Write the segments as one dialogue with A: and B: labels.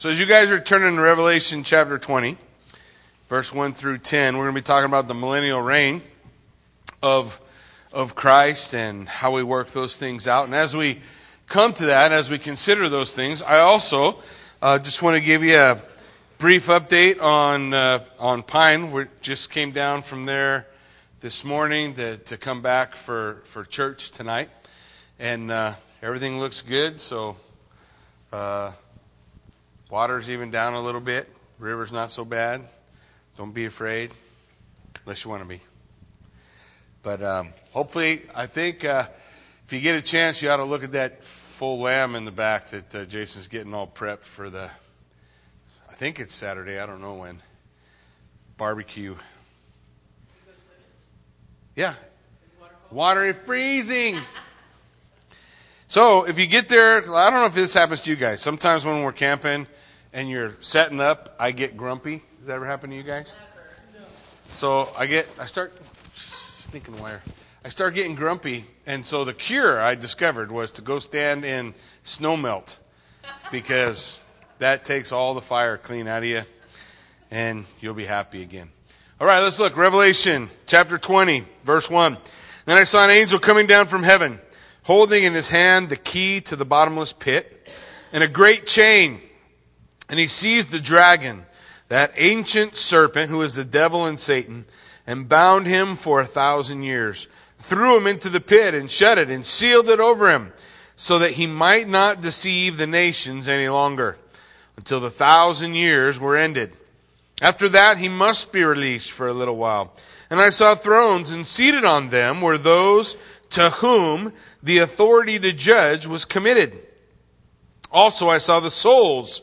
A: So, as you guys are turning to Revelation chapter 20, verse 1 through 10, we're going to be talking about the millennial reign of, of Christ and how we work those things out. And as we come to that, as we consider those things, I also uh, just want to give you a brief update on, uh, on Pine. We just came down from there this morning to, to come back for, for church tonight. And uh, everything looks good, so. Water's even down a little bit. River's not so bad. Don't be afraid, unless you want to be. But um, hopefully, I think uh, if you get a chance, you ought to look at that full lamb in the back that uh, Jason's getting all prepped for the. I think it's Saturday. I don't know when. Barbecue. Yeah. Water is freezing. So if you get there, I don't know if this happens to you guys. Sometimes when we're camping and you're setting up, I get grumpy. Does that ever happen to you guys? So I get, I start sneaking wire. I start getting grumpy, and so the cure I discovered was to go stand in snow melt, because that takes all the fire clean out of you, and you'll be happy again. All right, let's look. Revelation chapter 20, verse 1. Then I saw an angel coming down from heaven holding in his hand the key to the bottomless pit and a great chain. And he seized the dragon, that ancient serpent who is the devil and Satan, and bound him for a thousand years, threw him into the pit and shut it and sealed it over him, so that he might not deceive the nations any longer, until the thousand years were ended. After that, he must be released for a little while. And I saw thrones, and seated on them were those to whom the authority to judge was committed. Also, I saw the souls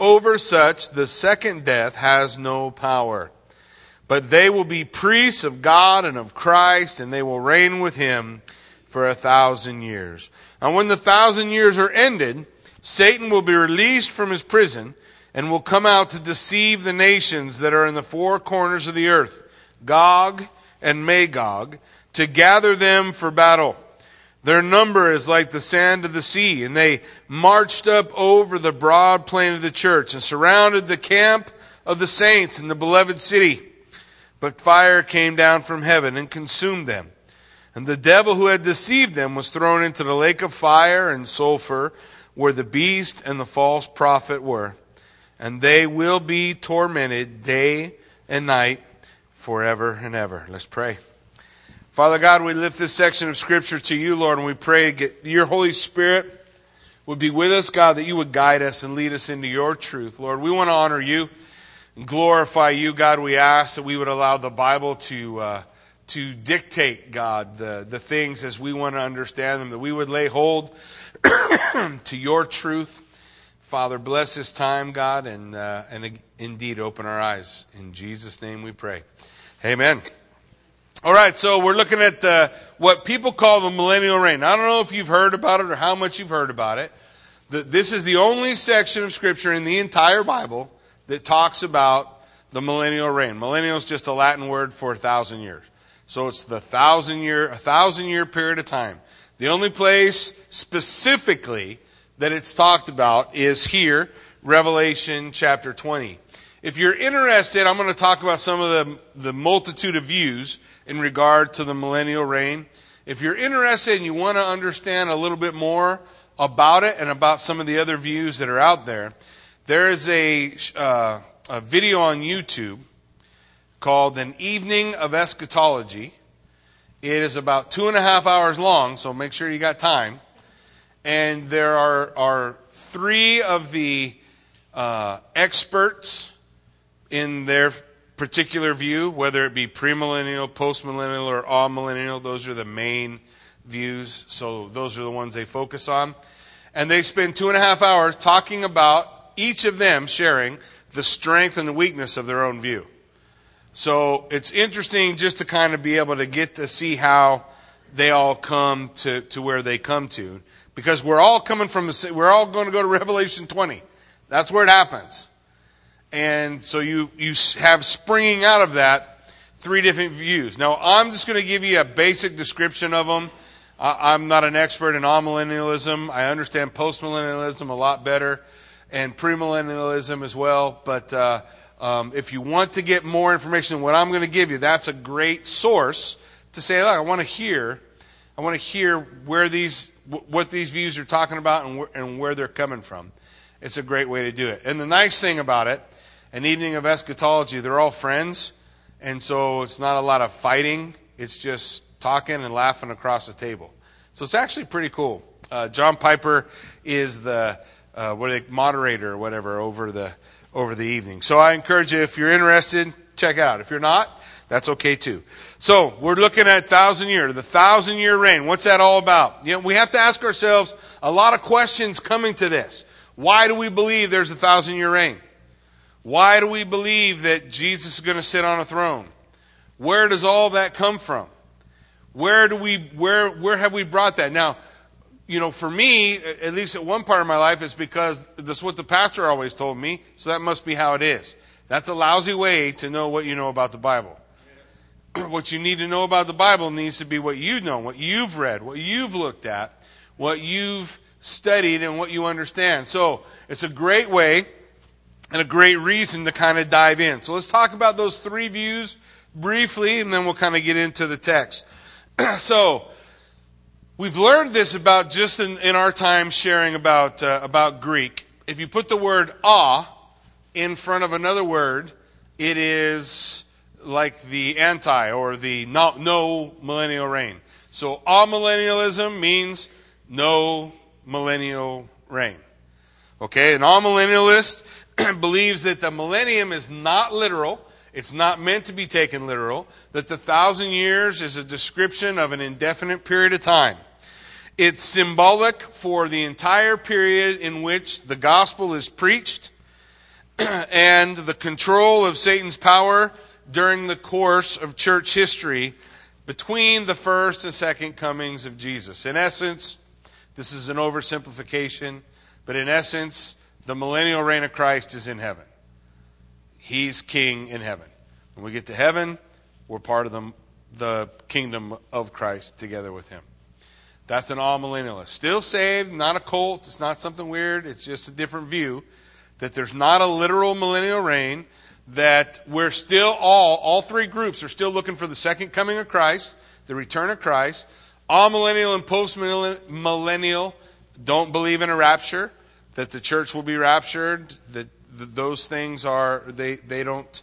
A: Over such, the second death has no power. But they will be priests of God and of Christ, and they will reign with him for a thousand years. And when the thousand years are ended, Satan will be released from his prison and will come out to deceive the nations that are in the four corners of the earth, Gog and Magog, to gather them for battle. Their number is like the sand of the sea, and they marched up over the broad plain of the church and surrounded the camp of the saints in the beloved city. But fire came down from heaven and consumed them. And the devil who had deceived them was thrown into the lake of fire and sulfur, where the beast and the false prophet were. And they will be tormented day and night forever and ever. Let's pray. Father God, we lift this section of Scripture to you, Lord, and we pray that your Holy Spirit would be with us, God, that you would guide us and lead us into your truth. Lord, we want to honor you and glorify you, God. We ask that we would allow the Bible to, uh, to dictate, God, the, the things as we want to understand them, that we would lay hold to your truth. Father, bless this time, God, and, uh, and indeed open our eyes. In Jesus' name we pray. Amen. All right, so we're looking at uh, what people call the millennial reign. I don't know if you've heard about it or how much you've heard about it. The, this is the only section of Scripture in the entire Bible that talks about the millennial reign. Millennial is just a Latin word for a thousand years. So it's the thousand year, a thousand year period of time. The only place specifically that it's talked about is here, Revelation chapter 20. If you're interested, I'm going to talk about some of the, the multitude of views in regard to the millennial reign. If you're interested and you want to understand a little bit more about it and about some of the other views that are out there, there is a, uh, a video on YouTube called An Evening of Eschatology. It is about two and a half hours long, so make sure you got time. And there are, are three of the uh, experts in their particular view, whether it be premillennial, postmillennial, or amillennial. Those are the main views. So those are the ones they focus on. And they spend two and a half hours talking about each of them sharing the strength and the weakness of their own view. So it's interesting just to kind of be able to get to see how they all come to, to where they come to. Because we're all coming from, the, we're all going to go to Revelation 20. That's where it happens. And so you, you have springing out of that three different views. Now, I'm just going to give you a basic description of them. I'm not an expert in amillennialism. I understand postmillennialism a lot better and premillennialism as well. But uh, um, if you want to get more information than what I'm going to give you, that's a great source to say, look, I want to hear, I want to hear where these, what these views are talking about and and where they're coming from. It's a great way to do it. And the nice thing about it, an evening of eschatology, they're all friends, and so it's not a lot of fighting. It's just talking and laughing across the table. So it's actually pretty cool. Uh, John Piper is the uh, what a moderator or whatever over the over the evening. So I encourage you, if you're interested, check out. If you're not, that's okay too. So we're looking at thousand year, the thousand year reign. What's that all about? You know, we have to ask ourselves a lot of questions coming to this. Why do we believe there's a thousand year reign? Why do we believe that Jesus is going to sit on a throne? Where does all that come from? Where do we where where have we brought that? Now, you know, for me, at least at one part of my life, it's because that's what the pastor always told me, so that must be how it is. That's a lousy way to know what you know about the Bible. what you need to know about the Bible needs to be what you know, what you've read, what you've looked at, what you've studied, and what you understand. So it's a great way and a great reason to kind of dive in. So let's talk about those three views briefly, and then we'll kind of get into the text. so, We've learned this about just in, in our time sharing about, uh, about Greek. If you put the word ah in front of another word, it is like the anti or the no, no millennial reign. So amillennialism means no millennial reign. Okay, an amillennialist believes that the millennium is not literal. It's not meant to be taken literal. That the thousand years is a description of an indefinite period of time. It's symbolic for the entire period in which the gospel is preached and the control of Satan's power during the course of church history between the first and second comings of Jesus. In essence, this is an oversimplification, but in essence, the millennial reign of Christ is in heaven. He's king in heaven. When we get to heaven, we're part of the, the kingdom of Christ together with him. That's an amillennialist. Still saved, not a cult. It's not something weird. It's just a different view. That there's not a literal millennial reign. That we're still all, all three groups are still looking for the second coming of Christ, the return of Christ. Amillennial and post-millennial don't believe in a rapture, that the church will be raptured, that those things are, they, they don't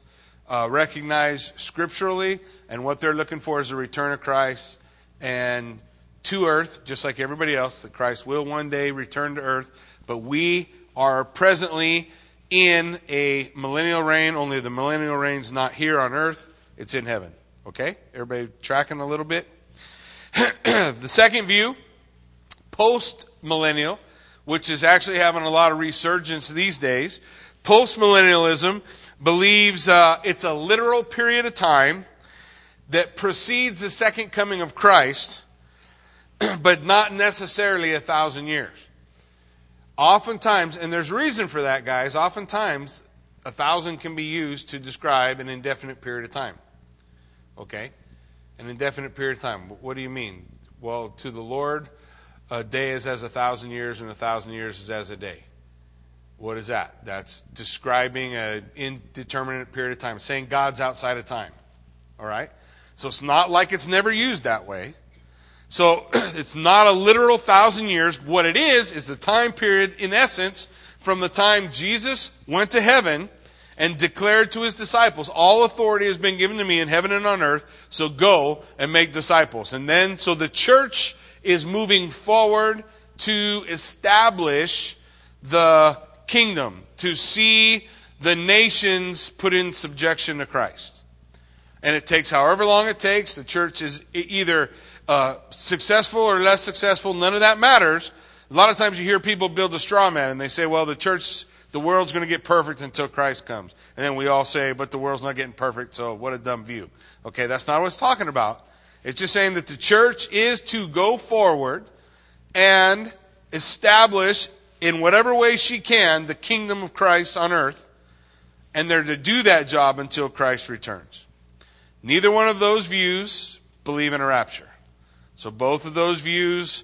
A: uh, recognize scripturally, and what they're looking for is the return of Christ and to earth, just like everybody else, that Christ will one day return to earth. But we are presently in a millennial reign, only the millennial reign's not here on earth, it's in heaven. Okay? Everybody tracking a little bit? the second view, post millennial, which is actually having a lot of resurgence these days. Postmillennialism believes uh, it's a literal period of time that precedes the second coming of Christ but not necessarily a thousand years. Oftentimes, and there's reason for that, guys, oftentimes a thousand can be used to describe an indefinite period of time. Okay? An indefinite period of time. What do you mean? Well, to the Lord, a day is as a thousand years, and a thousand years is as a day. What is that? That's describing an indeterminate period of time, saying God's outside of time. All right? So it's not like it's never used that way. So it's not a literal thousand years. What it is, is the time period, in essence, from the time Jesus went to heaven and declared to his disciples, All authority has been given to me in heaven and on earth, so go and make disciples. And then, so the church is moving forward to establish the kingdom, to see the nations put in subjection to Christ. And it takes however long it takes. The church is either uh, successful or less successful, none of that matters. A lot of times you hear people build a straw man and they say, well, the church the world's going to get perfect until Christ comes. And then we all say, but the world's not getting perfect, so what a dumb view. Okay, that's not what it's talking about. It's just saying that the church is to go forward and establish in whatever way she can the kingdom of Christ on earth, and they're to do that job until Christ returns. Neither one of those views believe in a rapture. So both of those views,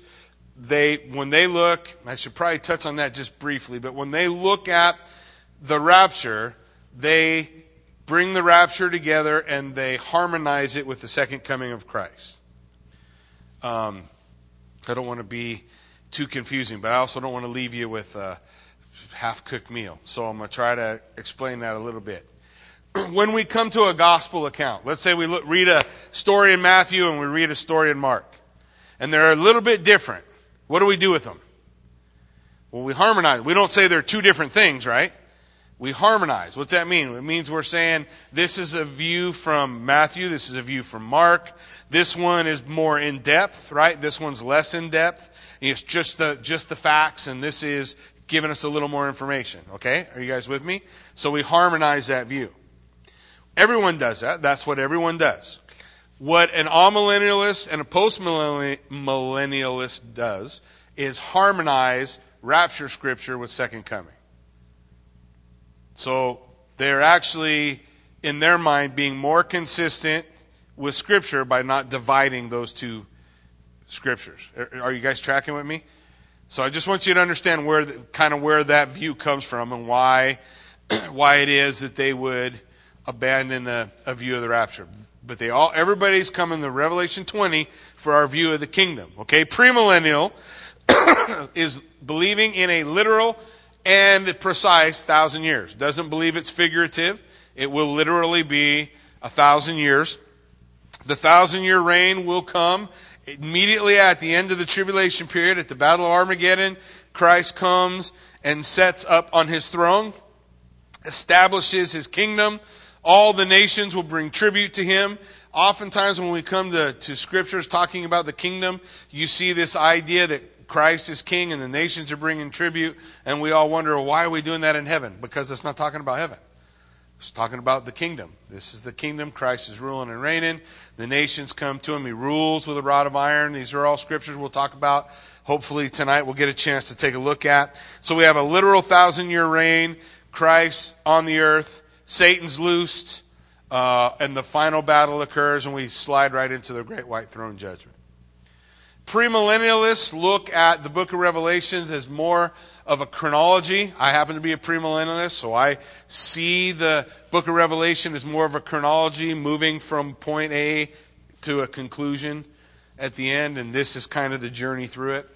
A: they when they look, I should probably touch on that just briefly, but when they look at the rapture, they bring the rapture together and they harmonize it with the second coming of Christ. Um, I don't want to be too confusing, but I also don't want to leave you with a half cooked meal. So I'm going to try to explain that a little bit. when we come to a gospel account, let's say we look, read a story in Matthew and we read a story in Mark, and they're a little bit different. What do we do with them? Well, we harmonize. We don't say they're two different things, right? We harmonize. What's that mean? It means we're saying this is a view from Matthew, this is a view from Mark. This one is more in depth, right? This one's less in depth. It's just the just the facts and this is giving us a little more information, okay? Are you guys with me? So we harmonize that view. Everyone does that. That's what everyone does. What an amillennialist and a postmillennialist does is harmonize rapture scripture with second coming. So they're actually, in their mind, being more consistent with Scripture by not dividing those two scriptures. Are you guys tracking with me? So I just want you to understand where, the, kind of where that view comes from and why, why it is that they would abandon a, a view of the rapture. But they all, everybody's coming to Revelation 20 for our view of the kingdom. Okay, premillennial is believing in a literal and precise thousand years. Doesn't believe it's figurative. It will literally be a thousand years. The thousand year reign will come immediately at the end of the tribulation period, at the Battle of Armageddon. Christ comes and sets up on his throne, establishes his kingdom. All the nations will bring tribute to him. Oftentimes, when we come to, to scriptures talking about the kingdom, you see this idea that Christ is king and the nations are bringing tribute, and we all wonder, why are we doing that in heaven? Because it's not talking about heaven. It's talking about the kingdom. This is the kingdom. Christ is ruling and reigning. The nations come to him. He rules with a rod of iron. These are all scriptures we'll talk about. Hopefully tonight we'll get a chance to take a look at. So we have a literal thousand year reign. Christ on the earth. Satan's loosed. Uh, and the final battle occurs, and we slide right into the great white throne judgment. Premillennialists look at the book of Revelations as more of a chronology. I happen to be a premillennialist, so I see the book of Revelation as more of a chronology, moving from point A to a conclusion at the end, and this is kind of the journey through it.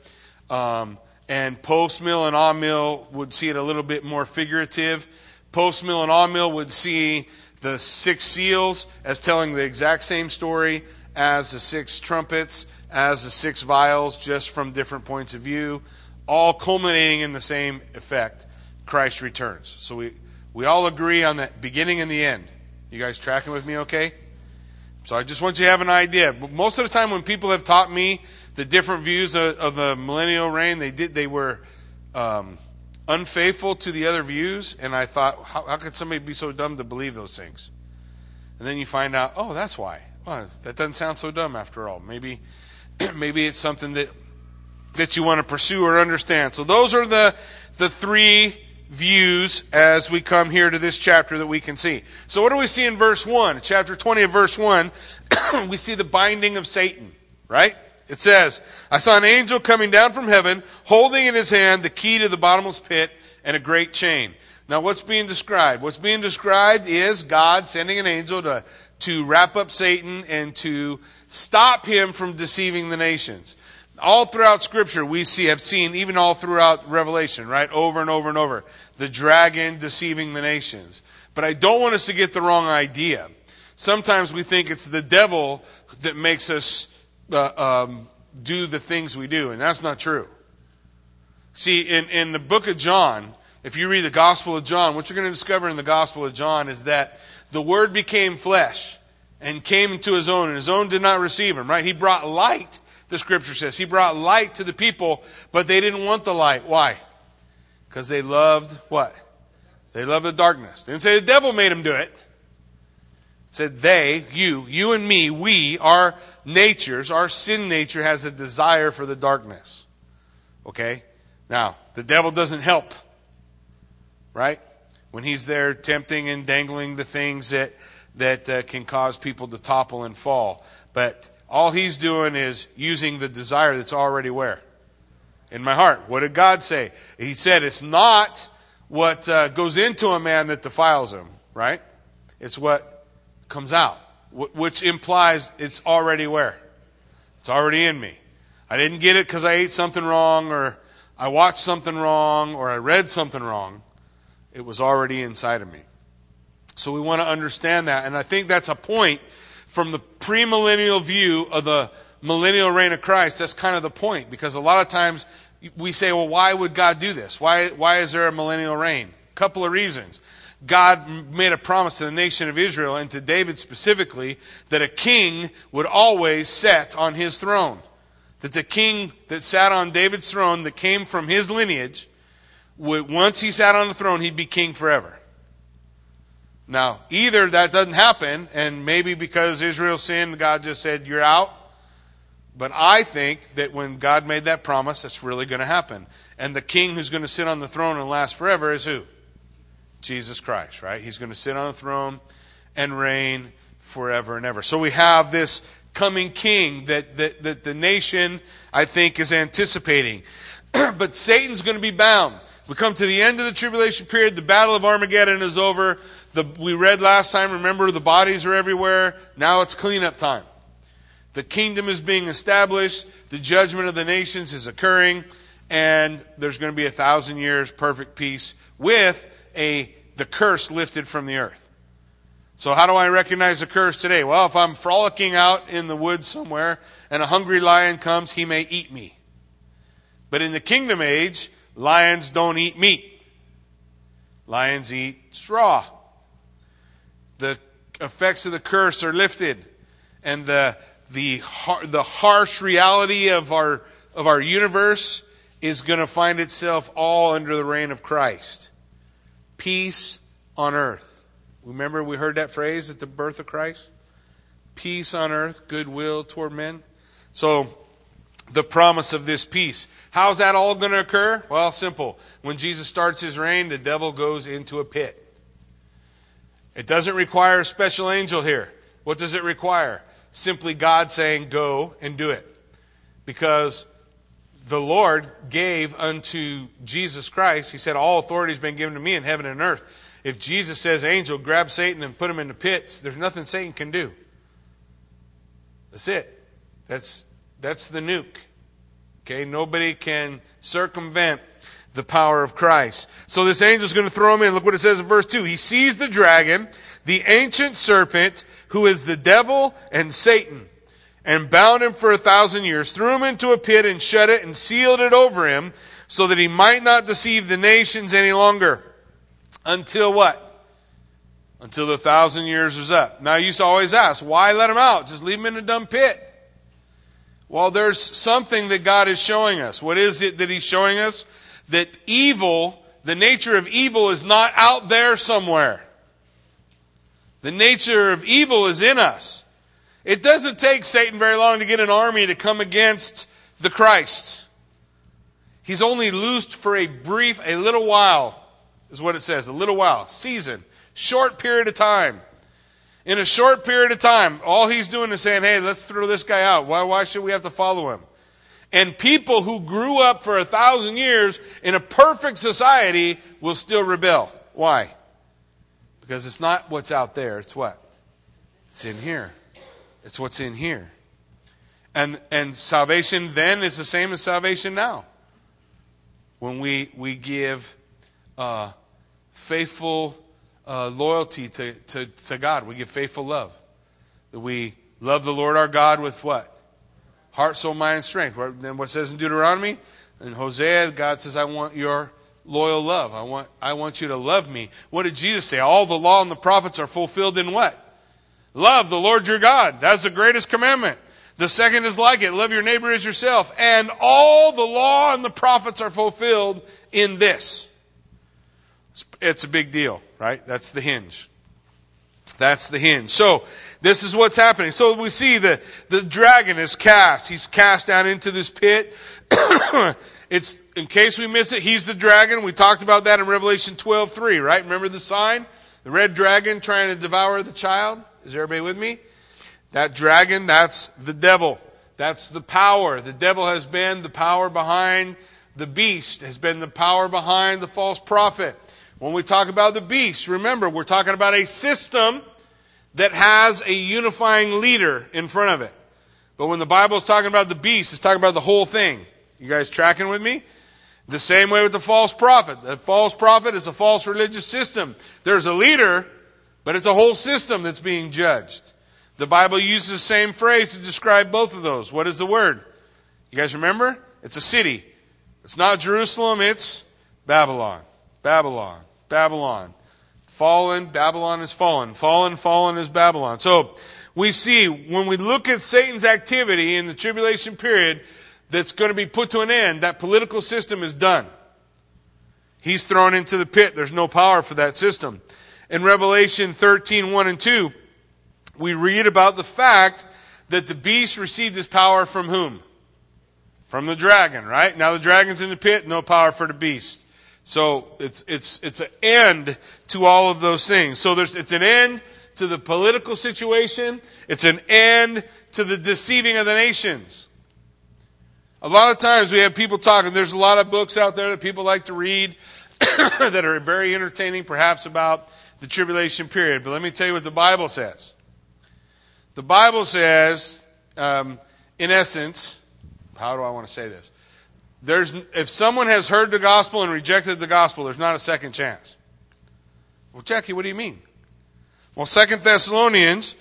A: Um, and post mill and amill would see it a little bit more figurative. Post mill and amill would see the six seals as telling the exact same story as the six trumpets as the six vials, just from different points of view, all culminating in the same effect Christ returns. So we, we all agree on the beginning and the end. You guys tracking with me okay? So I just want you to have an idea. Most of the time, when people have taught me the different views of, of the millennial reign, they did they were um, unfaithful to the other views, and I thought, how, how could somebody be so dumb to believe those things? And then you find out, oh, that's why. Well, that doesn't sound so dumb after all. Maybe maybe it's something that that you want to pursue or understand. So those are the the three views as we come here to this chapter that we can see. So what do we see in verse 1? Chapter 20 of verse 1, we see the binding of Satan, right? It says, I saw an angel coming down from heaven, holding in his hand the key to the bottomless pit and a great chain. Now what's being described? What's being described is God sending an angel to, to wrap up Satan and to stop him from deceiving the nations. All throughout Scripture, we see, have seen, even all throughout Revelation, right? Over and over and over. The dragon deceiving the nations. But I don't want us to get the wrong idea. Sometimes we think it's the devil that makes us uh, um, do the things we do, and that's not true. See, in, in the book of John, if you read the Gospel of John, what you're going to discover in the Gospel of John is that the Word became flesh and came to his own, and his own did not receive him, right? He brought light, the scripture says. He brought light to the people, but they didn't want the light. Why? Because they loved what? They loved the darkness. Didn't say the devil made them do it. It said they, you, you and me, we, our natures, our sin nature has a desire for the darkness. Okay? Now, the devil doesn't help. Right? When he's there tempting and dangling the things that, that uh, can cause people to topple and fall. But all he's doing is using the desire that's already where? In my heart. What did God say? He said it's not what uh, goes into a man that defiles him, right? It's what comes out, which implies it's already where? It's already in me. I didn't get it because I ate something wrong or I watched something wrong or I read something wrong. It was already inside of me. So we want to understand that. And I think that's a point from the premillennial view of the millennial reign of Christ, that's kind of the point. Because a lot of times we say, well, why would God do this? Why, why is there a millennial reign? A couple of reasons. God made a promise to the nation of Israel and to David specifically that a king would always sit on his throne. That the king that sat on David's throne, that came from his lineage, would, once he sat on the throne, he'd be king forever. Now, either that doesn't happen, and maybe because Israel sinned, God just said, You're out. But I think that when God made that promise, that's really going to happen. And the king who's going to sit on the throne and last forever is who? Jesus Christ, right? He's going to sit on the throne and reign forever and ever. So we have this coming king that, that, that the nation, I think, is anticipating. but Satan's going to be bound. We come to the end of the tribulation period. The battle of Armageddon is over. The, we read last time, remember, the bodies are everywhere. Now it's cleanup time. The kingdom is being established. The judgment of the nations is occurring. And there's going to be a thousand years perfect peace with a, the curse lifted from the earth. So how do I recognize the curse today? Well, if I'm frolicking out in the woods somewhere and a hungry lion comes, he may eat me. But in the kingdom age, lions don't eat meat. Lions eat straw the effects of the curse are lifted and the, the, the harsh reality of our, of our universe is going to find itself all under the reign of Christ. Peace on earth. Remember, we heard that phrase at the birth of Christ? Peace on earth, goodwill toward men. So, the promise of this peace. How's that all going to occur? Well, simple. When Jesus starts his reign, the devil goes into a pit. It doesn't require a special angel here. What does it require? Simply God saying, Go and do it. Because the Lord gave unto Jesus Christ, He said, All authority has been given to me in heaven and earth. If Jesus says, Angel, grab Satan and put him in the pits, there's nothing Satan can do. That's it. That's, that's the nuke. Okay? Nobody can circumvent the power of Christ. So this angel is going to throw him in. Look what it says in verse 2. He sees the dragon, the ancient serpent, who is the devil and Satan, and bound him for a thousand years, threw him into a pit and shut it and sealed it over him so that he might not deceive the nations any longer. Until what? Until the thousand years is up. Now, you used to always ask, why let him out? Just leave him in a dumb pit. Well, there's something that God is showing us. What is it that He's showing us? That evil, the nature of evil, is not out there somewhere. The nature of evil is in us. It doesn't take Satan very long to get an army to come against the Christ. He's only loosed for a brief, a little while, is what it says. A little while, season, short period of time. In a short period of time, all he's doing is saying, hey, let's throw this guy out. Why, why should we have to follow him? And people who grew up for a thousand years in a perfect society will still rebel. Why? Because it's not what's out there, it's what? It's in here. It's what's in here. And, and salvation then is the same as salvation now. When we, we give uh, faithful uh, loyalty to, to, to God, we give faithful love. That we love the Lord our God with what? Heart, soul, mind, and strength. Then what says in Deuteronomy? In Hosea, God says, I want your loyal love. I want, I want you to love me. What did Jesus say? All the law and the prophets are fulfilled in what? Love the Lord your God. That's the greatest commandment. The second is like it. Love your neighbor as yourself. And all the law and the prophets are fulfilled in this. It's a big deal, right? That's the hinge. That's the hinge. So, this is what's happening. So we see the, the dragon is cast. He's cast down into this pit. it's, in case we miss it, he's the dragon. We talked about that in Revelation 12, 3, right? Remember the sign? The red dragon trying to devour the child? Is everybody with me? That dragon, that's the devil. That's the power. The devil has been the power behind the beast, has been the power behind the false prophet. When we talk about the beast, remember, we're talking about a system that has a unifying leader in front of it. But when the Bible is talking about the beast, it's talking about the whole thing. You guys tracking with me? The same way with the false prophet. The false prophet is a false religious system. There's a leader, but it's a whole system that's being judged. The Bible uses the same phrase to describe both of those. What is the word? You guys remember? It's a city. It's not Jerusalem, it's Babylon. Babylon. Babylon. Fallen, Babylon is fallen. Fallen, fallen is Babylon. So we see when we look at Satan's activity in the tribulation period that's going to be put to an end, that political system is done. He's thrown into the pit. There's no power for that system. In Revelation 13, 1 and 2, we read about the fact that the beast received his power from whom? From the dragon, right? Now the dragon's in the pit, no power for the beast. So it's, it's, it's an end to all of those things. So there's, it's an end to the political situation. It's an end to the deceiving of the nations. A lot of times we have people talking, there's a lot of books out there that people like to read that are very entertaining, perhaps about the tribulation period. But let me tell you what the Bible says. The Bible says, um, in essence, how do I want to say this? There's, if someone has heard the gospel and rejected the gospel, there's not a second chance. Well, Jackie, what do you mean? Well, Second Thessalonians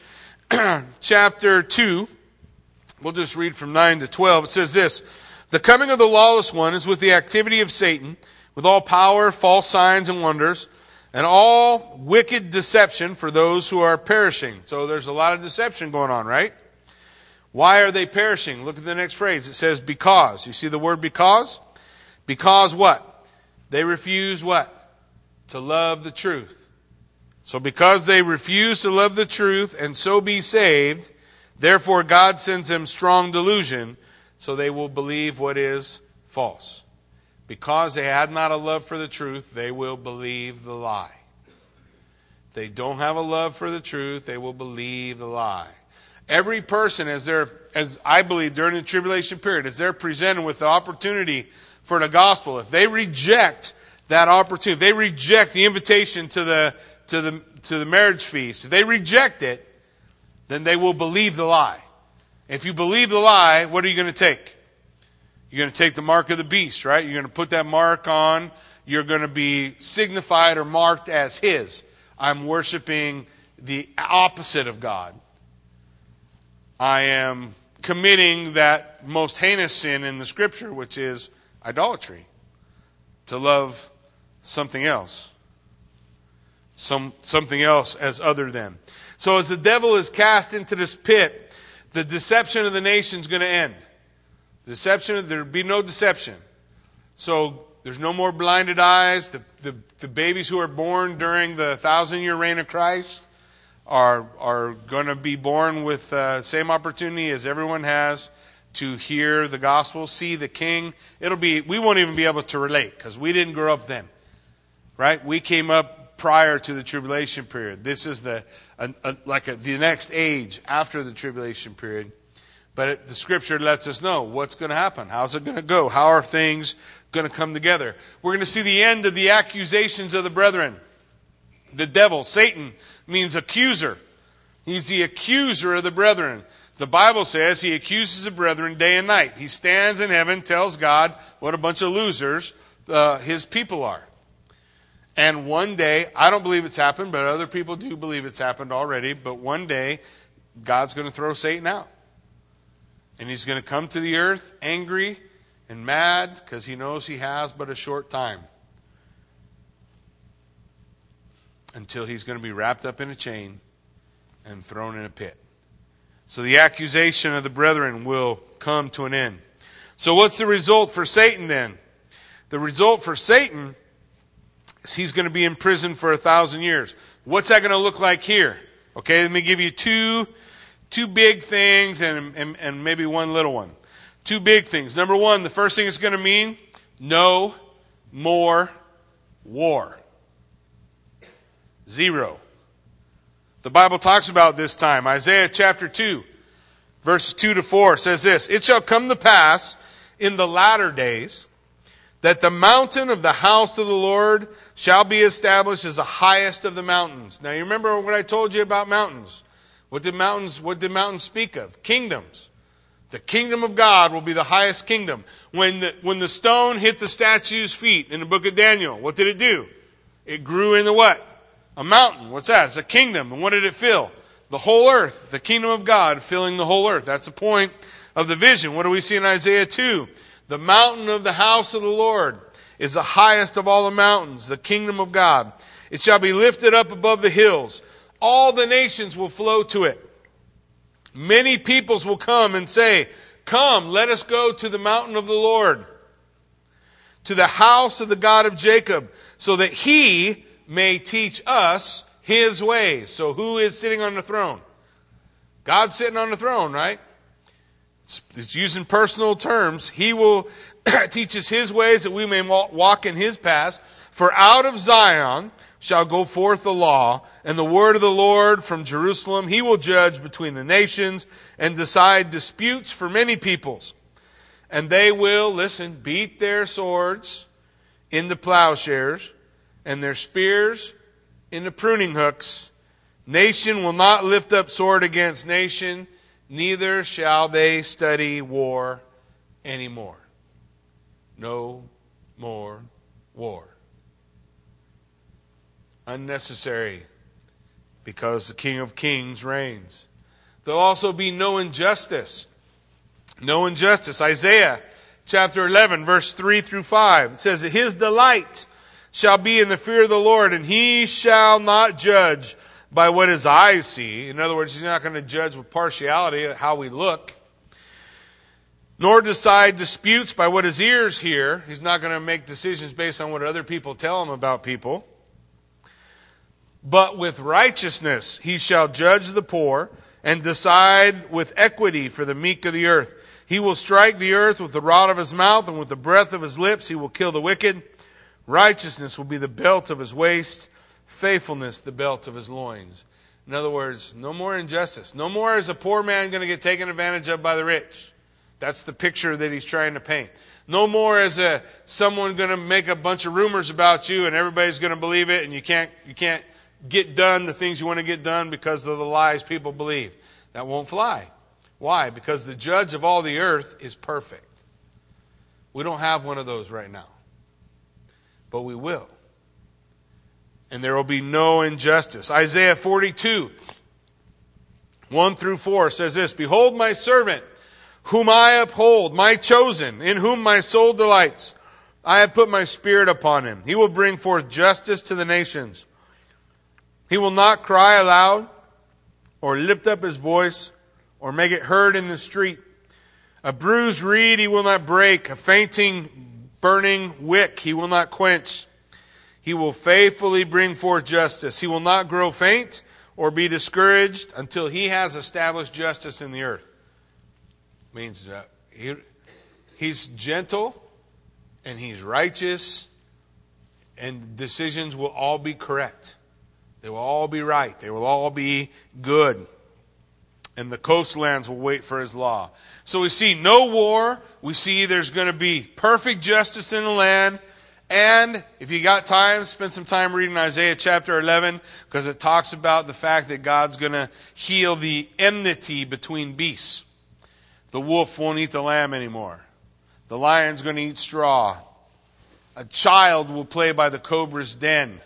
A: chapter 2, we'll just read from 9 to 12. It says this The coming of the lawless one is with the activity of Satan, with all power, false signs, and wonders, and all wicked deception for those who are perishing. So there's a lot of deception going on, right? Why are they perishing? Look at the next phrase. It says because. You see the word because? Because what? They refuse what? To love the truth. So because they refuse to love the truth and so be saved, therefore God sends them strong delusion so they will believe what is false. Because they had not a love for the truth, they will believe the lie. If they don't have a love for the truth, they will believe the lie. Every person, as they're, as I believe during the tribulation period, as they're presented with the opportunity for the gospel, if they reject that opportunity, if they reject the invitation to the, to the, to the marriage feast, if they reject it, then they will believe the lie. If you believe the lie, what are you going to take? You're going to take the mark of the beast, right? You're going to put that mark on. You're going to be signified or marked as his. I'm worshiping the opposite of God. I am committing that most heinous sin in the scripture, which is idolatry. To love something else. Some, something else as other than. So as the devil is cast into this pit, the deception of the nation is going to end. Deception, there'll be no deception. So there's no more blinded eyes. The, the, the babies who are born during the thousand year reign of Christ are, are going to be born with the uh, same opportunity as everyone has to hear the gospel, see the king. It'll be, we won't even be able to relate because we didn't grow up then, right? We came up prior to the tribulation period. This is the, a, a, like a, the next age after the tribulation period. But it, the scripture lets us know what's going to happen. How's it going to go? How are things going to come together? We're going to see the end of the accusations of the brethren. The devil, Satan, means accuser. He's the accuser of the brethren. The Bible says he accuses the brethren day and night. He stands in heaven, tells God what a bunch of losers uh, his people are. And one day, I don't believe it's happened, but other people do believe it's happened already. But one day, God's going to throw Satan out. And he's going to come to the earth angry and mad because he knows he has but a short time. Until he's going to be wrapped up in a chain and thrown in a pit. So the accusation of the brethren will come to an end. So, what's the result for Satan then? The result for Satan is he's going to be in prison for a thousand years. What's that going to look like here? Okay, let me give you two, two big things and, and, and maybe one little one. Two big things. Number one, the first thing it's going to mean no more war. Zero. The Bible talks about this time. Isaiah chapter 2, verses 2 to 4 says this It shall come to pass in the latter days that the mountain of the house of the Lord shall be established as the highest of the mountains. Now you remember what I told you about mountains. What did mountains what did mountains speak of? Kingdoms. The kingdom of God will be the highest kingdom. When the, when the stone hit the statue's feet in the book of Daniel, what did it do? It grew into what? A mountain. What's that? It's a kingdom. And what did it fill? The whole earth. The kingdom of God filling the whole earth. That's the point of the vision. What do we see in Isaiah 2? The mountain of the house of the Lord is the highest of all the mountains, the kingdom of God. It shall be lifted up above the hills. All the nations will flow to it. Many peoples will come and say, Come, let us go to the mountain of the Lord, to the house of the God of Jacob, so that he may teach us his ways. So who is sitting on the throne? God's sitting on the throne, right? It's using personal terms. He will teach us his ways that we may walk in his paths. For out of Zion shall go forth the law and the word of the Lord from Jerusalem. He will judge between the nations and decide disputes for many peoples. And they will, listen, beat their swords into plowshares and their spears into pruning hooks. Nation will not lift up sword against nation neither shall they study war anymore. No more war. Unnecessary because the King of Kings reigns. There'll also be no injustice. No injustice. Isaiah chapter 11, verse 3 through 5. It says that his delight shall be in the fear of the Lord, and he shall not judge by what his eyes see. In other words, he's not going to judge with partiality how we look, nor decide disputes by what his ears hear. He's not going to make decisions based on what other people tell him about people. But with righteousness he shall judge the poor and decide with equity for the meek of the earth. He will strike the earth with the rod of his mouth, and with the breath of his lips he will kill the wicked. Righteousness will be the belt of his waist faithfulness the belt of his loins. In other words, no more injustice. No more is a poor man going to get taken advantage of by the rich. That's the picture that he's trying to paint. No more is a someone going to make a bunch of rumors about you and everybody's going to believe it and you can't you can't get done the things you want to get done because of the lies people believe. That won't fly. Why? Because the judge of all the earth is perfect. We don't have one of those right now. But we will and there will be no injustice. Isaiah 42, 1 through 4 says this Behold, my servant, whom I uphold, my chosen, in whom my soul delights. I have put my spirit upon him. He will bring forth justice to the nations. He will not cry aloud, or lift up his voice, or make it heard in the street. A bruised reed he will not break, a fainting, burning wick he will not quench. He will faithfully bring forth justice. He will not grow faint or be discouraged until he has established justice in the earth. Means that he, he's gentle and he's righteous, and decisions will all be correct. They will all be right. They will all be good. And the coastlands will wait for his law. So we see no war. We see there's going to be perfect justice in the land. And if you got time, spend some time reading Isaiah chapter 11 because it talks about the fact that God's going to heal the enmity between beasts. The wolf won't eat the lamb anymore. The lion's going to eat straw. A child will play by the cobra's den.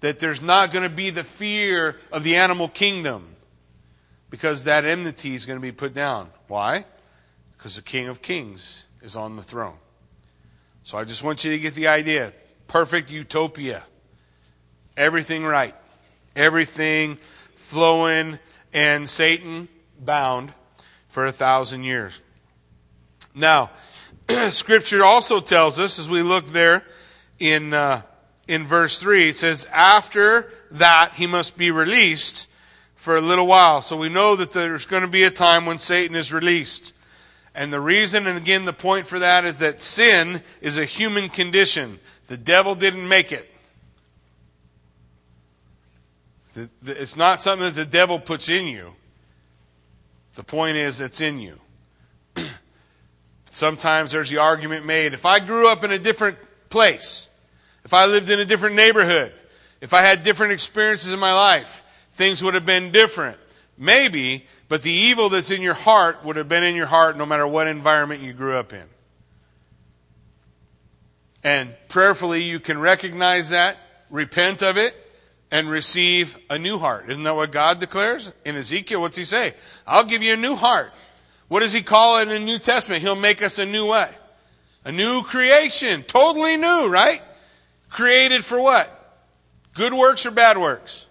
A: That there's not going to be the fear of the animal kingdom because that enmity is going to be put down. Why? Because the King of Kings is on the throne. So I just want you to get the idea. Perfect utopia. Everything right. Everything flowing and Satan bound for a thousand years. Now, Scripture also tells us, as we look there in uh, in verse 3. It says, After that, he must be released for a little while. So we know that there's going to be a time when Satan is released. And the reason, and again, the point for that is that sin is a human condition. The devil didn't make it. It's not something that the devil puts in you. The point is, it's in you. Sometimes there's the argument made if I grew up in a different place, if I lived in a different neighborhood, if I had different experiences in my life, things would have been different. Maybe, but the evil that's in your heart would have been in your heart no matter what environment you grew up in. And prayerfully, you can recognize that, repent of it, and receive a new heart. Isn't that what God declares? In Ezekiel, what's he say? I'll give you a new heart. What does he call it in the New Testament? He'll make us a new what? A new creation. Totally new, right? Created for what? Good works or bad works?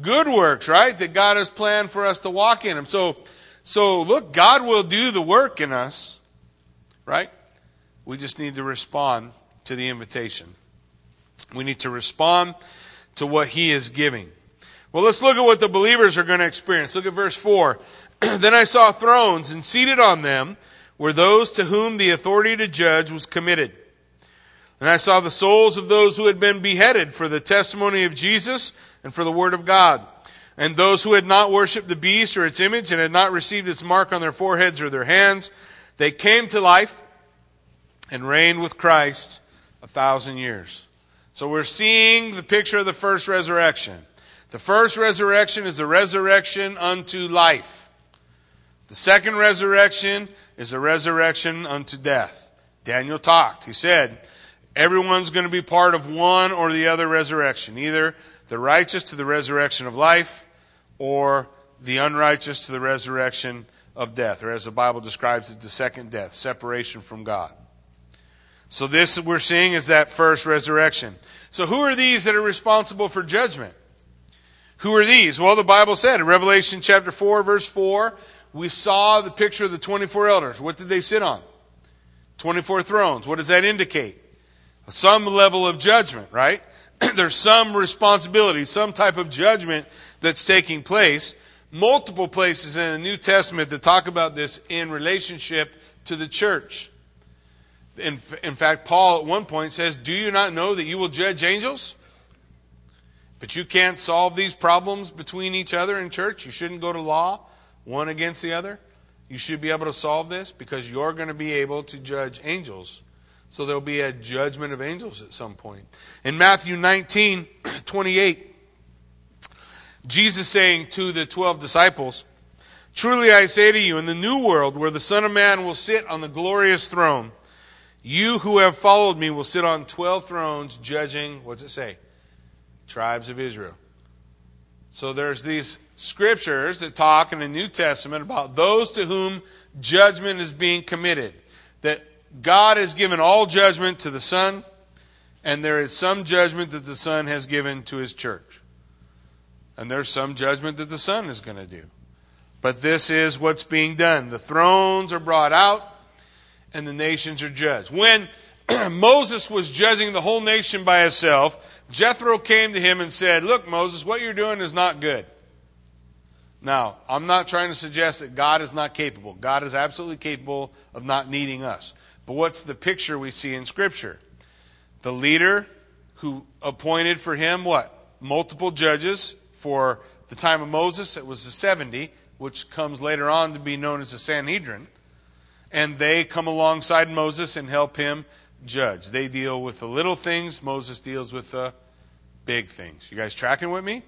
A: Good works, right? That God has planned for us to walk in them. So, so look, God will do the work in us, right? We just need to respond to the invitation. We need to respond to what He is giving. Well, let's look at what the believers are going to experience. Look at verse 4. then I saw thrones, and seated on them were those to whom the authority to judge was committed. And I saw the souls of those who had been beheaded for the testimony of Jesus and for the word of God, and those who had not worshipped the beast or its image and had not received its mark on their foreheads or their hands. They came to life and reigned with Christ a thousand years. So we're seeing the picture of the first resurrection. The first resurrection is the resurrection unto life. The second resurrection is a resurrection unto death. Daniel talked. He said, everyone's going to be part of one or the other resurrection, either the righteous to the resurrection of life or the unrighteous to the resurrection of death, or as the Bible describes it, the second death, separation from God. So this we're seeing is that first resurrection. So who are these that are responsible for judgment? Who are these? Well, the Bible said in Revelation chapter 4, verse 4, we saw the picture of the 24 elders. What did they sit on? 24 thrones. What does that indicate? Some level of judgment, right? There's some responsibility, some type of judgment that's taking place. Multiple places in the New Testament that talk about this in relationship to the church. In, in fact, Paul at one point says, Do you not know that you will judge angels? But you can't solve these problems between each other in church. You shouldn't go to law one against the other. You should be able to solve this because you're going to be able to judge angels. So there'll be a judgment of angels at some point. In Matthew 19, 28, Jesus saying to the 12 disciples, Truly I say to you, in the new world where the Son of Man will sit on the glorious throne, you who have followed me will sit on 12 thrones judging, what's it say? Tribes of Israel. So there's these scriptures that talk in the New Testament about those to whom judgment is being committed. God has given all judgment to the Son, and there is some judgment that the Son has given to his church. And there's some judgment that the Son is going to do. But this is what's being done. The thrones are brought out, and the nations are judged. When Moses was judging the whole nation by himself, Jethro came to him and said, Look, Moses, what you're doing is not good. Now, I'm not trying to suggest that God is not capable. God is absolutely capable of not needing us. But what's the picture we see in Scripture? The leader who appointed for him what? Multiple judges for the time of Moses, it was the 70, which comes later on to be known as the Sanhedrin. And they come alongside Moses and help him judge. They deal with the little things, Moses deals with the big things. You guys tracking with me?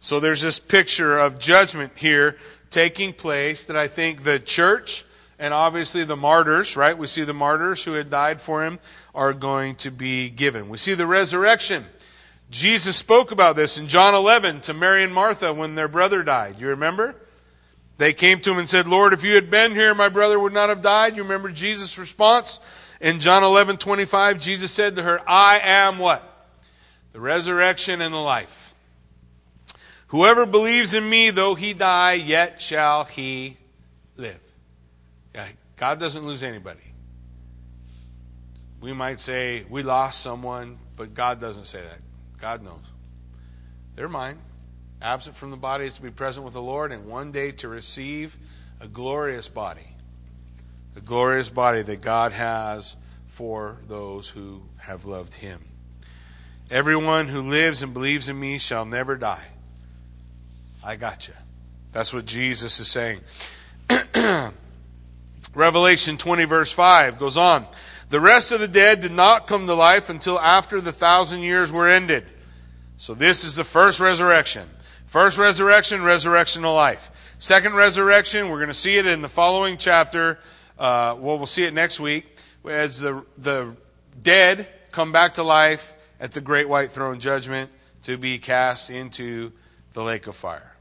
A: So there's this picture of judgment here taking place that I think the church and obviously the martyrs, right? We see the martyrs who had died for him are going to be given. We see the resurrection. Jesus spoke about this in John 11 to Mary and Martha when their brother died. You remember? They came to him and said, Lord, if you had been here, my brother would not have died. You remember Jesus' response? In John 11, 25, Jesus said to her, I am what? The resurrection and the life. Whoever believes in me, though he die, yet shall he live. God doesn't lose anybody. We might say we lost someone, but God doesn't say that. God knows. They're mine. Absent from the body is to be present with the Lord, and one day to receive a glorious body. The glorious body that God has for those who have loved Him. Everyone who lives and believes in me shall never die. I got you. That's what Jesus is saying. Revelation 20, verse 5 goes on. The rest of the dead did not come to life until after the thousand years were ended. So this is the first resurrection. First resurrection, resurrection to life. Second resurrection, we're going to see it in the following chapter. Uh, well, we'll see it next week as the the dead come back to life at the great white throne judgment to be cast into the lake of fire.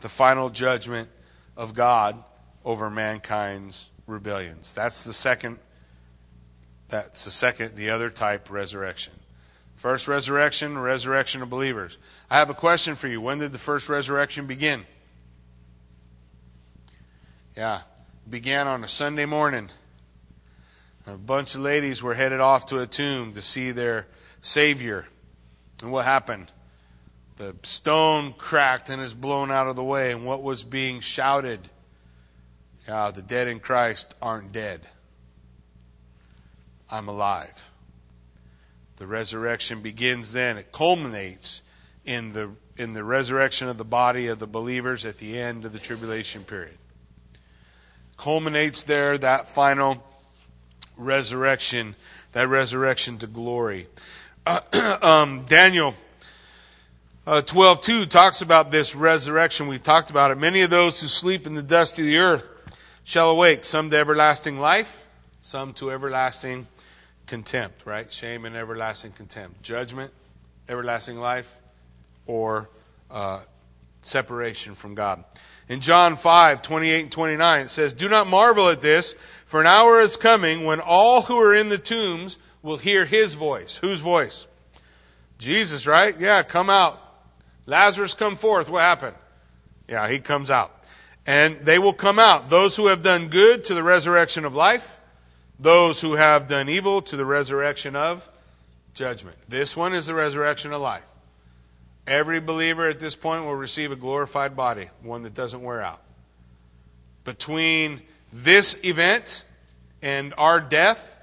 A: The final judgment of God over mankind's rebellions. That's the second that's the second the other type resurrection. First resurrection, resurrection of believers. I have a question for you. When did the first resurrection begin? Yeah, began on a Sunday morning. A bunch of ladies were headed off to a tomb to see their Savior. And what happened? The stone cracked and is blown out of the way. And what was being shouted? Yeah, the dead in Christ aren't dead. I'm alive. The resurrection begins then. It culminates in the, in the resurrection of the body of the believers at the end of the tribulation period. Culminates there, that final resurrection, that resurrection to glory. Uh, um, Daniel uh, 12 2 talks about this resurrection. We've talked about it. Many of those who sleep in the dust of the earth shall awake, some to everlasting life, some to everlasting contempt, right? Shame and everlasting contempt. Judgment, everlasting life, or uh, separation from God. In John 5, 28 and 29, it says, Do not marvel at this, for an hour is coming when all who are in the tombs will hear his voice. Whose voice? Jesus, right? Yeah, come out. Lazarus, come forth. What happened? Yeah, he comes out. And they will come out. Those who have done good to the resurrection of life, those who have done evil to the resurrection of judgment. This one is the resurrection of life. Every believer at this point will receive a glorified body, one that doesn't wear out. Between this event and our death,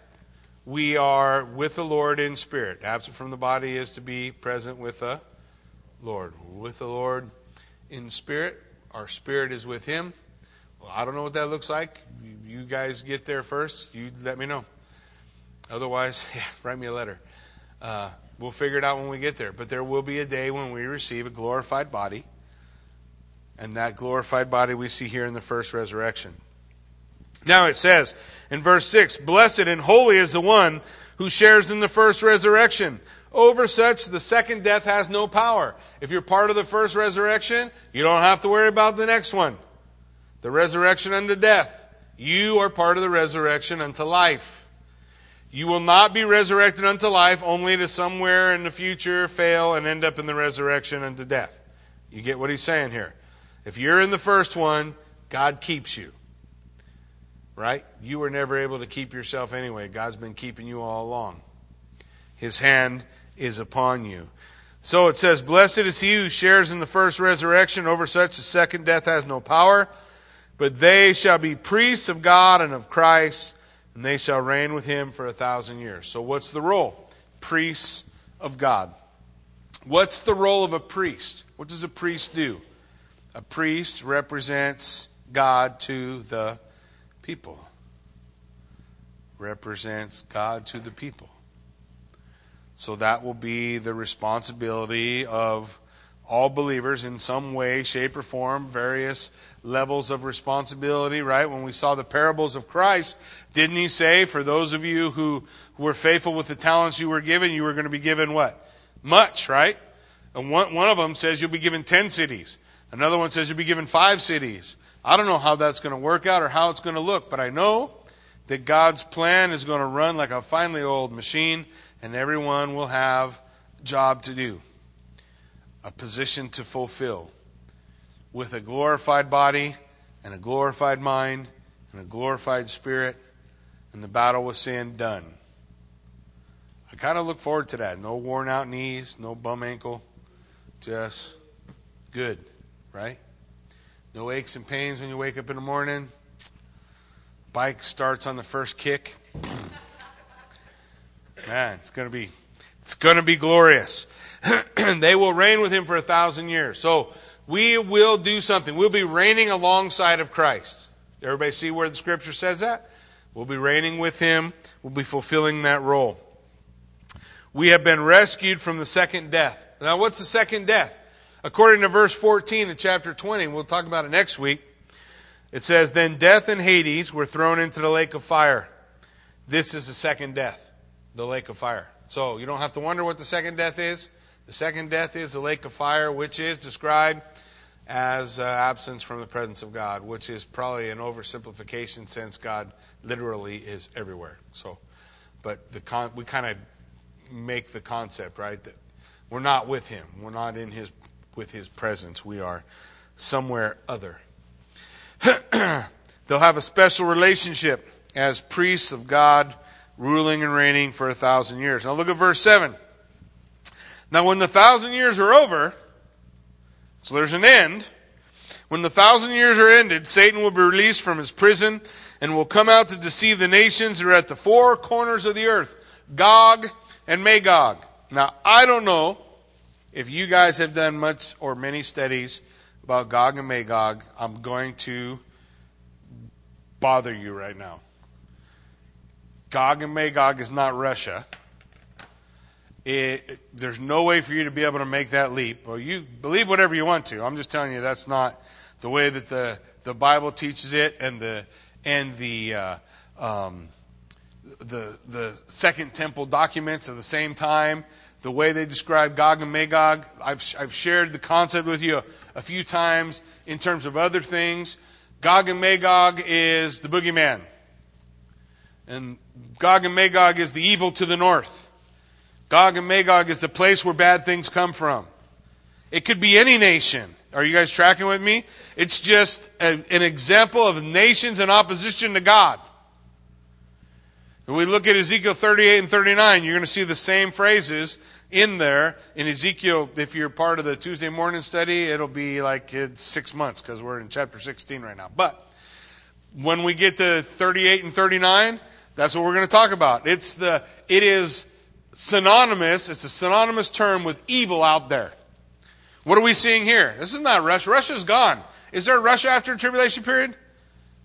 A: we are with the Lord in spirit. Absent from the body is to be present with the Lord. With the Lord in spirit. Our spirit is with Him. Well, I don't know what that looks like. You guys get there first. You let me know. Otherwise, yeah, write me a letter. Uh, we'll figure it out when we get there. But there will be a day when we receive a glorified body. And that glorified body we see here in the first resurrection. Now it says in verse 6 Blessed and holy is the one who shares in the first resurrection. Over such, the second death has no power. If you're part of the first resurrection, you don't have to worry about the next one the resurrection unto death. You are part of the resurrection unto life. You will not be resurrected unto life only to somewhere in the future fail and end up in the resurrection unto death. You get what he's saying here. If you're in the first one, God keeps you. Right? You were never able to keep yourself anyway. God's been keeping you all along. His hand is upon you. So it says, Blessed is he who shares in the first resurrection. Over such the second death has no power. But they shall be priests of God and of Christ, and they shall reign with him for a thousand years. So, what's the role? Priests of God. What's the role of a priest? What does a priest do? A priest represents God to the people. Represents God to the people. So that will be the responsibility of all believers in some way, shape, or form, various levels of responsibility, right? When we saw the parables of Christ, didn't he say, for those of you who, who were faithful with the talents you were given, you were going to be given what? Much, right? And one, one of them says you'll be given 10 cities. Another one says you'll be given five cities. I don't know how that's going to work out or how it's going to look, but I know that God's plan is going to run like a finely oiled machine, and everyone will have a job to do a position to fulfill with a glorified body and a glorified mind and a glorified spirit and the battle with sin done. I kind of look forward to that. No worn out knees, no bum ankle, just good, right? No aches and pains when you wake up in the morning. Bike starts on the first kick. Man, it's going to be it's going to be glorious. they will reign with him for a thousand years. So we will do something. We'll be reigning alongside of Christ. Everybody see where the scripture says that? We'll be reigning with him. We'll be fulfilling that role. We have been rescued from the second death. Now, what's the second death? According to verse 14 of chapter 20, we'll talk about it next week. It says, Then death and Hades were thrown into the lake of fire. This is the second death, the lake of fire. So you don't have to wonder what the second death is. The second death is the lake of fire, which is described as uh, absence from the presence of God, which is probably an oversimplification since God literally is everywhere. So, but the con- we kind of make the concept right that we're not with Him. We're not in His with His presence. We are somewhere other. They'll have a special relationship as priests of God, ruling and reigning for a thousand years. Now look at verse seven. Now, when the thousand years are over, so there's an end. When the thousand years are ended, Satan will be released from his prison and will come out to deceive the nations who are at the four corners of the earth Gog and Magog. Now, I don't know if you guys have done much or many studies about Gog and Magog. I'm going to bother you right now. Gog and Magog is not Russia. It, there's no way for you to be able to make that leap. Well, you believe whatever you want to. I'm just telling you that's not the way that the, the Bible teaches it, and the and the uh, um, the the Second Temple documents at the same time. The way they describe Gog and Magog, I've I've shared the concept with you a, a few times in terms of other things. Gog and Magog is the boogeyman, and Gog and Magog is the evil to the north. Gog and Magog is the place where bad things come from. It could be any nation. Are you guys tracking with me? It's just a, an example of nations in opposition to God. When we look at Ezekiel 38 and 39, you're going to see the same phrases in there. In Ezekiel, if you're part of the Tuesday morning study, it'll be like six months because we're in chapter 16 right now. But when we get to 38 and 39, that's what we're going to talk about. It's the, it is synonymous, it's a synonymous term with evil out there. What are we seeing here? This is not Russia. Russia's gone. Is there Russia after a tribulation period?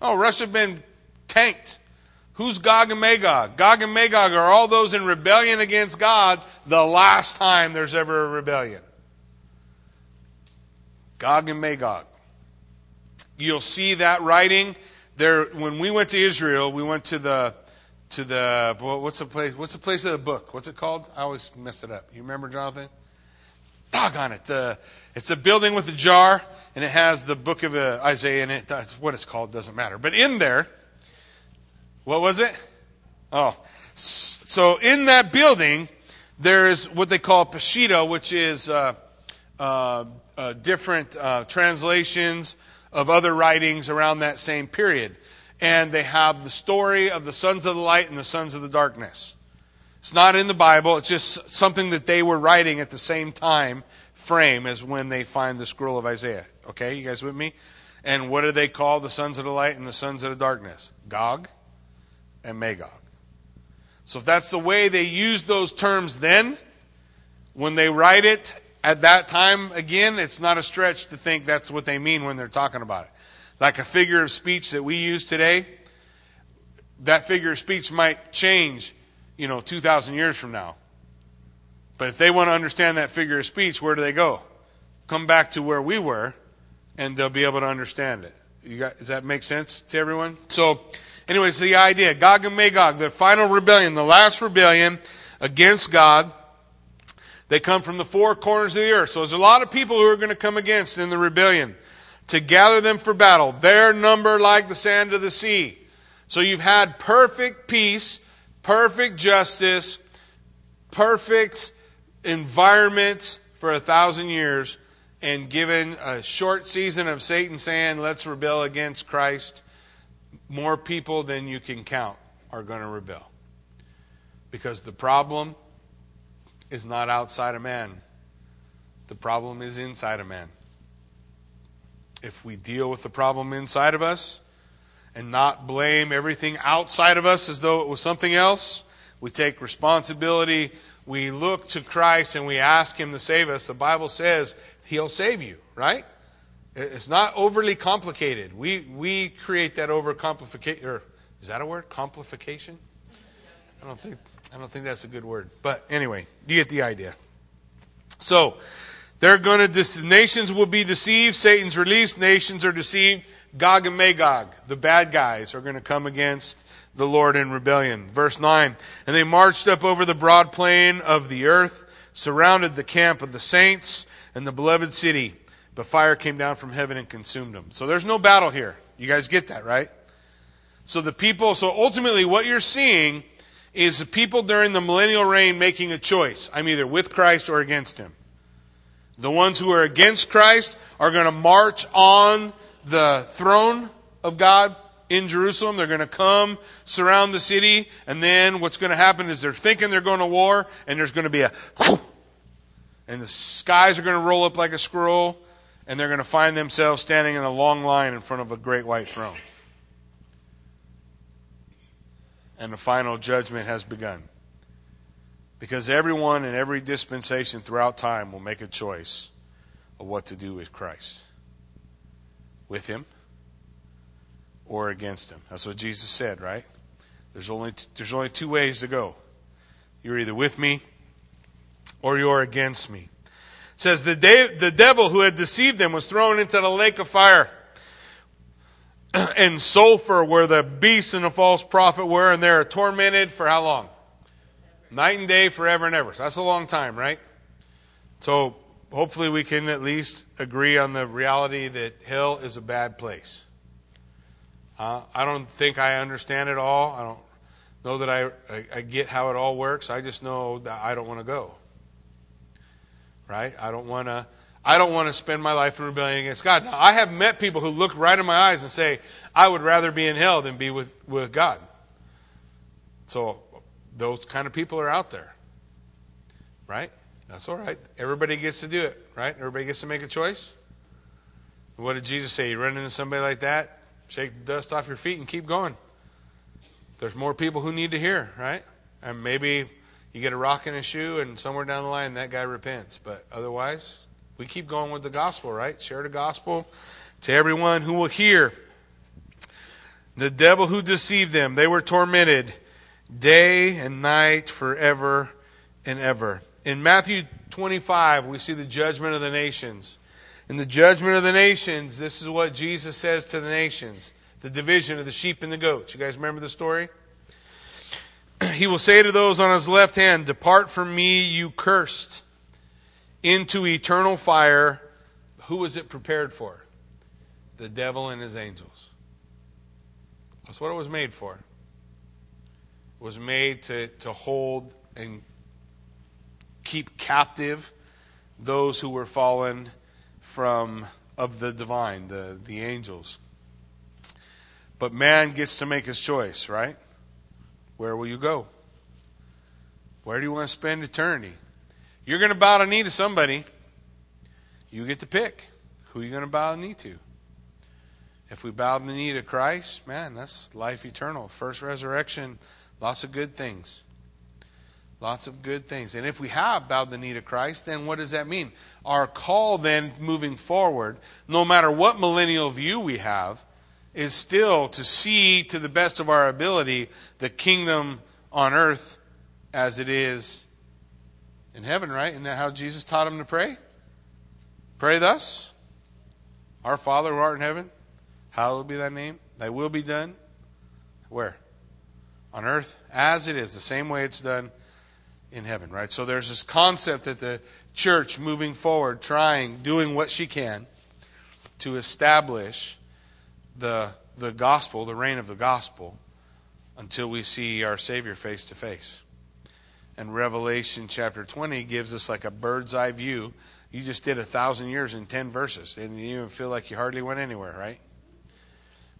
A: Oh, Russia's been tanked. Who's Gog and Magog? Gog and Magog are all those in rebellion against God the last time there's ever a rebellion. Gog and Magog. You'll see that writing there. When we went to Israel, we went to the to the what's the place? What's the place of the book? What's it called? I always mess it up. You remember, Jonathan? Doggone it! The it's a building with a jar, and it has the book of uh, Isaiah in it. That's what it's called. Doesn't matter. But in there, what was it? Oh, so in that building, there is what they call Peshitta, which is uh, uh, uh different uh, translations of other writings around that same period and they have the story of the sons of the light and the sons of the darkness. It's not in the Bible, it's just something that they were writing at the same time frame as when they find the scroll of Isaiah. Okay, you guys with me? And what do they call the sons of the light and the sons of the darkness? Gog and Magog. So if that's the way they used those terms then, when they write it at that time, again, it's not a stretch to think that's what they mean when they're talking about it like a figure of speech that we use today, that figure of speech might change, you know, 2,000 years from now. But if they want to understand that figure of speech, where do they go? Come back to where we were, and they'll be able to understand it. Got, does that make sense to everyone? So, anyways, the idea Gog and Magog, the final rebellion, the last rebellion against God, they come from the four corners of the earth. So, there's a lot of people who are going to come against in the rebellion to gather them for battle, their number like the sand of the sea. So you've had perfect peace, perfect justice, perfect environment for a thousand years, and given a short season of Satan saying, let's rebel against Christ, more people than you can count are going to rebel. Because the problem is not outside of man, the problem is inside of man. If we deal with the problem inside of us and not blame everything outside of us as though it was something else, we take responsibility, we look to Christ, and we ask Him to save us. The Bible says He'll save you, right? It's not overly complicated. We, we create that overcomplication. Or is that a word? Complication? I don't think I don't think that's a good word. But anyway, you get the idea. So they're going to nations will be deceived. Satan's released. Nations are deceived. Gog and Magog, the bad guys, are going to come against the Lord in rebellion. Verse 9. And they marched up over the broad plain of the earth, surrounded the camp of the saints and the beloved city. But fire came down from heaven and consumed them. So there's no battle here. You guys get that, right? So the people, so ultimately what you're seeing is the people during the millennial reign making a choice. I'm either with Christ or against him. The ones who are against Christ are going to march on the throne of God in Jerusalem. They're going to come, surround the city, and then what's going to happen is they're thinking they're going to war, and there's going to be a and the skies are going to roll up like a scroll, and they're going to find themselves standing in a long line in front of a great white throne. And the final judgment has begun. Because everyone in every dispensation throughout time will make a choice of what to do with Christ with Him or against Him. That's what Jesus said, right? There's only, there's only two ways to go. You're either with me or you're against me. It says the, de- the devil who had deceived them was thrown into the lake of fire and sulfur where the beast and the false prophet were, and they're tormented for how long? Night and day, forever and ever. So that's a long time, right? So hopefully we can at least agree on the reality that hell is a bad place. Uh, I don't think I understand it all. I don't know that I, I, I get how it all works. I just know that I don't want to go. Right? I don't want to. I don't want to spend my life in rebellion against God. Now, I have met people who look right in my eyes and say, I would rather be in hell than be with, with God. So, those kind of people are out there. Right? That's all right. Everybody gets to do it, right? Everybody gets to make a choice. What did Jesus say? You run into somebody like that, shake the dust off your feet and keep going. There's more people who need to hear, right? And maybe you get a rock in a shoe and somewhere down the line that guy repents. But otherwise, we keep going with the gospel, right? Share the gospel to everyone who will hear. The devil who deceived them, they were tormented day and night forever and ever. In Matthew 25, we see the judgment of the nations. In the judgment of the nations, this is what Jesus says to the nations the division of the sheep and the goats. You guys remember the story? He will say to those on his left hand, Depart from me, you cursed, into eternal fire. Who was it prepared for? The devil and his angels. That's what it was made for. Was made to, to hold and keep captive those who were fallen from of the divine, the, the angels. But man gets to make his choice, right? Where will you go? Where do you want to spend eternity? You're going to bow the knee to somebody. You get to pick who you're going to bow the knee to. If we bow the knee to Christ, man, that's life eternal. First resurrection, lots of good things. Lots of good things. And if we have bowed the knee to Christ, then what does that mean? Our call then moving forward, no matter what millennial view we have, is still to see to the best of our ability the kingdom on earth as it is in heaven, right? Isn't that how Jesus taught him to pray? Pray thus Our Father who art in heaven, hallowed be thy name. Thy will be done. Where? On earth as it is, the same way it's done in heaven, right? So there's this concept that the church moving forward, trying, doing what she can to establish the, the gospel, the reign of the gospel, until we see our Savior face to face. And Revelation chapter 20 gives us like a bird's eye view. You just did a thousand years in 10 verses, and you even feel like you hardly went anywhere, right?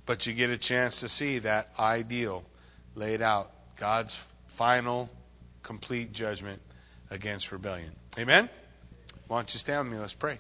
A: But you get a chance to see that ideal laid out God's final complete judgment against rebellion. Amen? Why don't you stand with me? Let's pray.